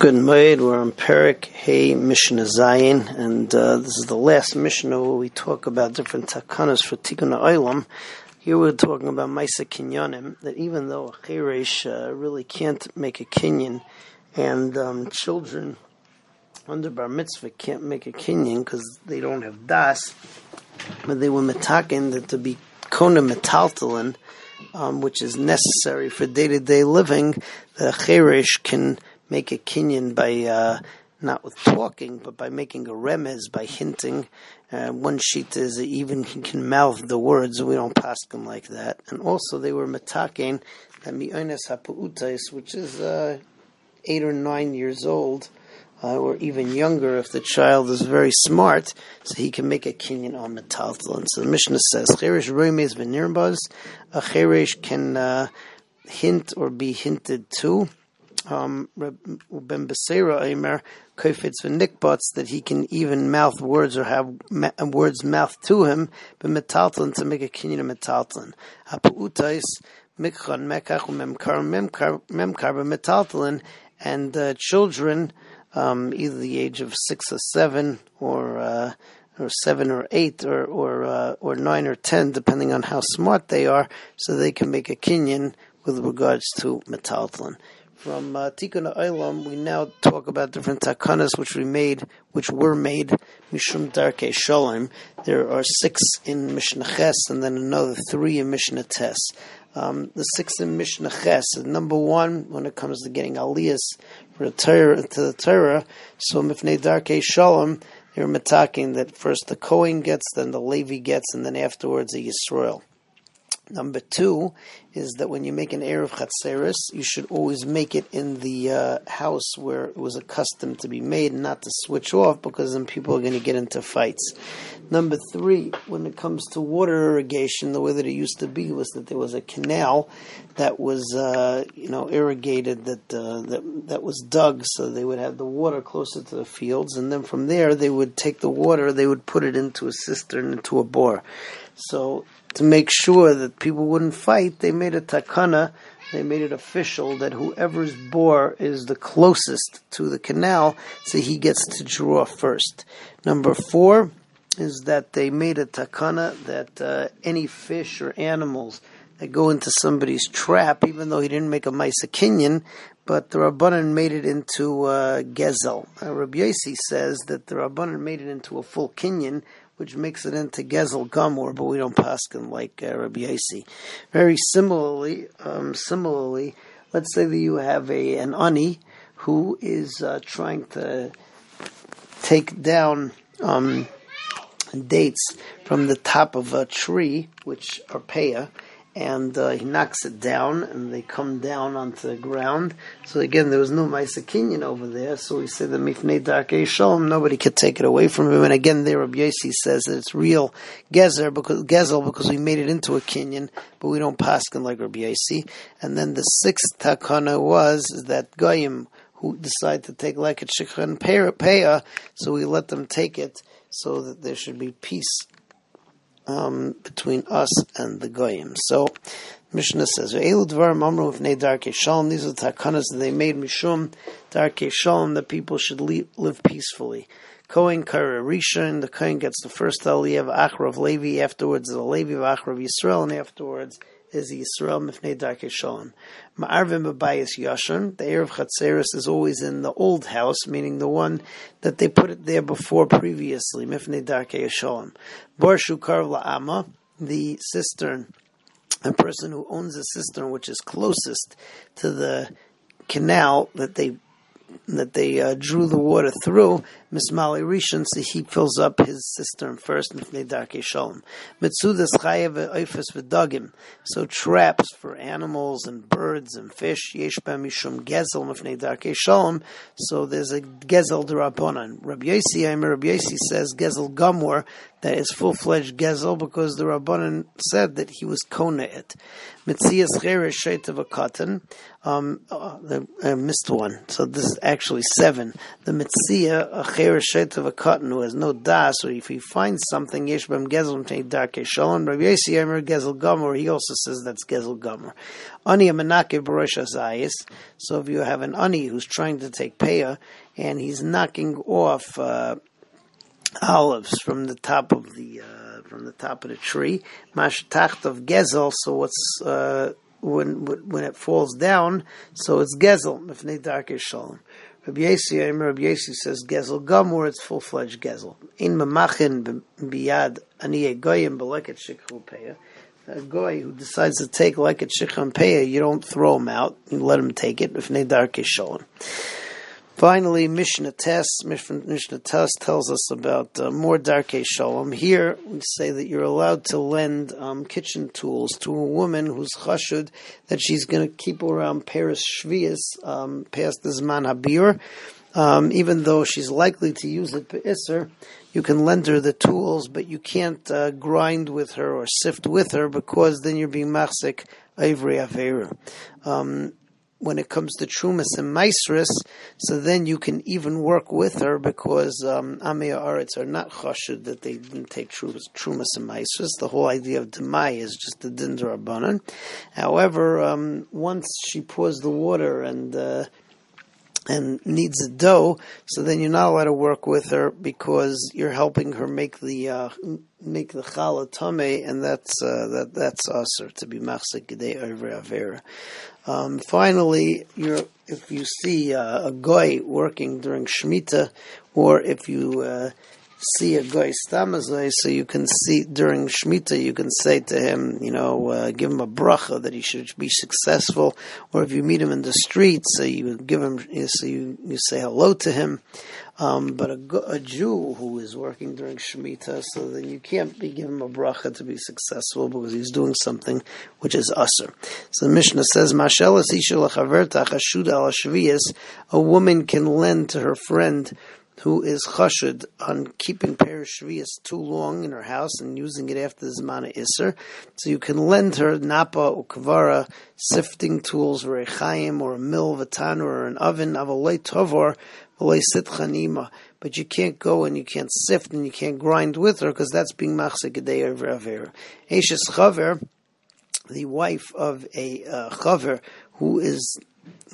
Good morning. We're on Perik Hey Mishnah Zayin, and uh, this is the last Mishnah where we talk about different takanas for Tikkun Olam. Here we're talking about Maisa Kinyanim, that even though a Cheresh uh, really can't make a Kinyan, and um, children under Bar Mitzvah can't make a Kinyan because they don't have Das, but they were metakin that to be Kona Metaltalin, um, which is necessary for day to day living, the Cheresh can make a kinyan by uh, not with talking, but by making a remez, by hinting. Uh, one sheet is even he can mouth the words. We don't pass them like that. And also they were metaken that mi'oines hapu'utais, which is uh, eight or nine years old. Uh, or even younger if the child is very smart, so he can make a kinyan on metaltalin. So the Mishnah says, "Cheresh roimes v'nirbaz." A cheresh can uh, hint or be hinted to um, Ben Beseira Eimer Koifitz v'nikbots that he can even mouth words or have ma- words mouthed to him, but metalton to make a kinyan metalton. Hapuutais mikchan mekach memkar memkar memkar metalton and uh, children, um, either the age of six or seven or. Uh, or seven or eight or or uh, or nine or ten, depending on how smart they are, so they can make a kinyan with regards to metaltlin from uh, Tikkun Olam, we now talk about different takanas which we made, which were made mishum darke shalom. There are six in Mishnah Ches, and then another three in Mishnah Tes. Um, the six in Mishnah Ches number one when it comes to getting aliyas for the Torah to the Torah. So mifnei darke shalom, they're mataking that first the Kohen gets, then the Levi gets, and then afterwards the Yisrael. Number two is that when you make an Erev Chatzeris, you should always make it in the uh, house where it was accustomed to be made, not to switch off, because then people are going to get into fights. Number three, when it comes to water irrigation, the way that it used to be was that there was a canal that was, uh, you know, irrigated, that, uh, that that was dug, so they would have the water closer to the fields, and then from there they would take the water, they would put it into a cistern, into a bore. So to make sure that people wouldn't fight, they made a takana, they made it official that whoever's bore is the closest to the canal, so he gets to draw first. Number four is that they made a takana that uh, any fish or animals that go into somebody's trap, even though he didn't make a Kinyan, but the Rabbanan made it into uh, Gezel. Uh, Rabbi Yossi says that the Rabbanan made it into a full Kinyan, which makes it into Gezel Gamor, but we don't pass him like uh, Rabbi Yossi. Very similarly, um, similarly, let's say that you have a an ani who is uh, trying to take down um, dates from the top of a tree, which are peah, and uh, he knocks it down, and they come down onto the ground. So again, there was no Maisakinyan over there, so we say that Mifnei Darkei Shalom, nobody could take it away from him. And again, there Rabbi Yossi says that it's real Gezer because Gezel because we made it into a kinyan, but we don't paskin like Rabbi Yossi. And then the sixth takana was that Goyim who decide to take like a shikha and peah, so we let them take it so that there should be peace um, between us and the goyim. So Mishnah says, "Elu dvar mamru v'nei darkei shalom." These are the takanas that they made mishum darkei shalom that people should live peacefully. Kohen Kara Rishon, the Kohen gets the first aliyah of Achrav Levi, afterwards the Levi of Achrav Yisrael, and afterwards is Yisrael Mifnei Darkei Shalom. Ma'arvim Abayis Yashon, the Erev Chatzeris is always in the old house, meaning the one that they put it there before previously, Mifnei Darkei Shalom. Bar Shukar La'ama, the cistern, a person who owns a cistern which is closest to the canal that they that they uh, drew the water through, Mismali Rishon, so he fills up his cistern first, Mifnei Darkei Shalom. Mitzudas Chayev Eifes V'Dagim, so traps for animals and birds and fish, Yesh Mishum Gezel Mifnei Darkei Shalom, so there's a Gezel Derabonan. Rabbi Yossi, Rabbi Yossi says Gezel Gamor, that is full-fledged Gezel, because the Rabbanan said that he was Kona it. Mitzias Cheresh Sheit of a cotton, um, uh, I missed one, so this is actually seven. The Mitzia, Acher Shet of a cotton who has no das, or if he finds something, Yesh Bem Gezel Darke Shalom, Rabbi Yossi Emer Gezel Gomer, he also says that's Gezel Gomer. Ani Amenake Barosh Azayis, so if you have an Ani who's trying to take Peah, and he's knocking off uh, olives from the top of the uh, from the top of the tree, Mashtacht of Gezel, so what's uh, when when it falls down, so it's Gezel, Mifnei Darke Shalom. Rabbi Yossi, Rabbi Yossi says Gezel Gamur, it's full fledged Gezel. In Mamachin biyad ani goyim beleket shikhu peya. A goy who decides to take like a shikhan peya, you don't throw him out. You let him take it. If nedar kisholon. Finally, Mishnah Tes, Mishnah Tes tells us about uh, more Darkei Shalom. Here, we say that you're allowed to lend um, kitchen tools to a woman who's chashud that she's going to keep around Paris Shvias um, past the Zman Habir. Um, even though she's likely to use it Isser, you can lend her the tools, but you can't uh, grind with her or sift with her because then you're being machzik Ivory Avera. Um, when it comes to Trumas and Maisris, so then you can even work with her because um, Amia Aretz are not chashud that they didn't take Trumas, trumas and Maisris. The whole idea of Demai is just the Dindar Abanan. However, um, once she pours the water and uh, and needs a dough, so then you're not allowed to work with her because you're helping her make the uh, make the challah tame, and that's uh, that that's usher to be machzik gedei over avera. Um, finally, if you see uh, a guy working during shmita, or if you uh, see a guy stamazai, so you can see during Shemitah, you can say to him, you know, uh, give him a bracha that he should be successful, or if you meet him in the street, so you give him, so you, you say hello to him. Um, but a, a, Jew who is working during Shemitah, so then you can't be him a bracha to be successful because he's doing something which is usher. So the Mishnah says, "Mashelas A woman can lend to her friend who is chashud on keeping Perish too long in her house and using it after the Zmana Isser. So you can lend her napa or kavara, sifting tools, or a chayim, or a mill, vatan, or an oven, avalei tovor, valei sitchanima. But you can't go and you can't sift and you can't grind with her because that's being machzik gedei over aver. Ashes chaver, the wife of a uh, chaver who is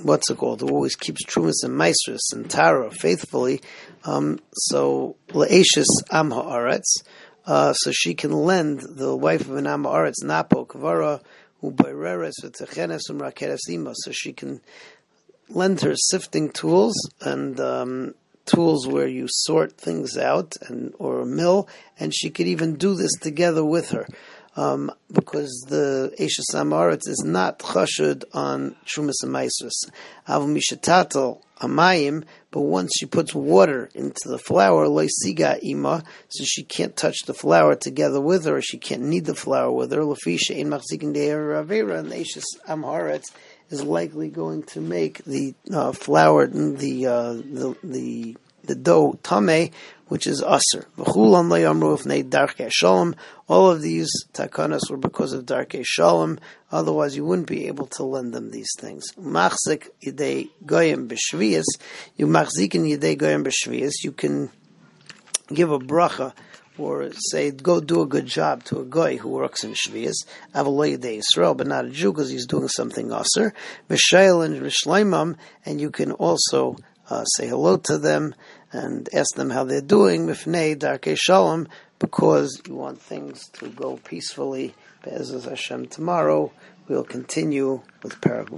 what's it called, who always keeps trumas and maestras and tara faithfully, um, so le'eshis am haaretz, uh, so she can lend the wife of an am haaretz napo kavara ubayreres v'techenes umrakeres so she can lend her sifting tools and um, tools where you sort things out and or a mill, and she could even do this together with her um, because the Esha Samaritz is not chashud on Trumas and Maisras. Avu Amayim, but once she puts water into the flour, Siga Ima, so she can't touch the flour together with her, she can't knead the flour with her, Lafisha in Machzikin Ravera, and the Esha Amharetz is likely going to make the uh, flour, the, uh, the, the the dough tame, which is aser. All of these takanas were because of darke shalom. Otherwise, you wouldn't be able to lend them these things. You. You can give a bracha or say go do a good job to a guy who works in Shvias, Avaloi de Israel, but not a Jew because he's doing something aser. And and you can also uh, say hello to them and ask them how they're doing, mifnei darkei shalom, because you want things to go peacefully. Be'ezus Hashem tomorrow, we'll continue with Parak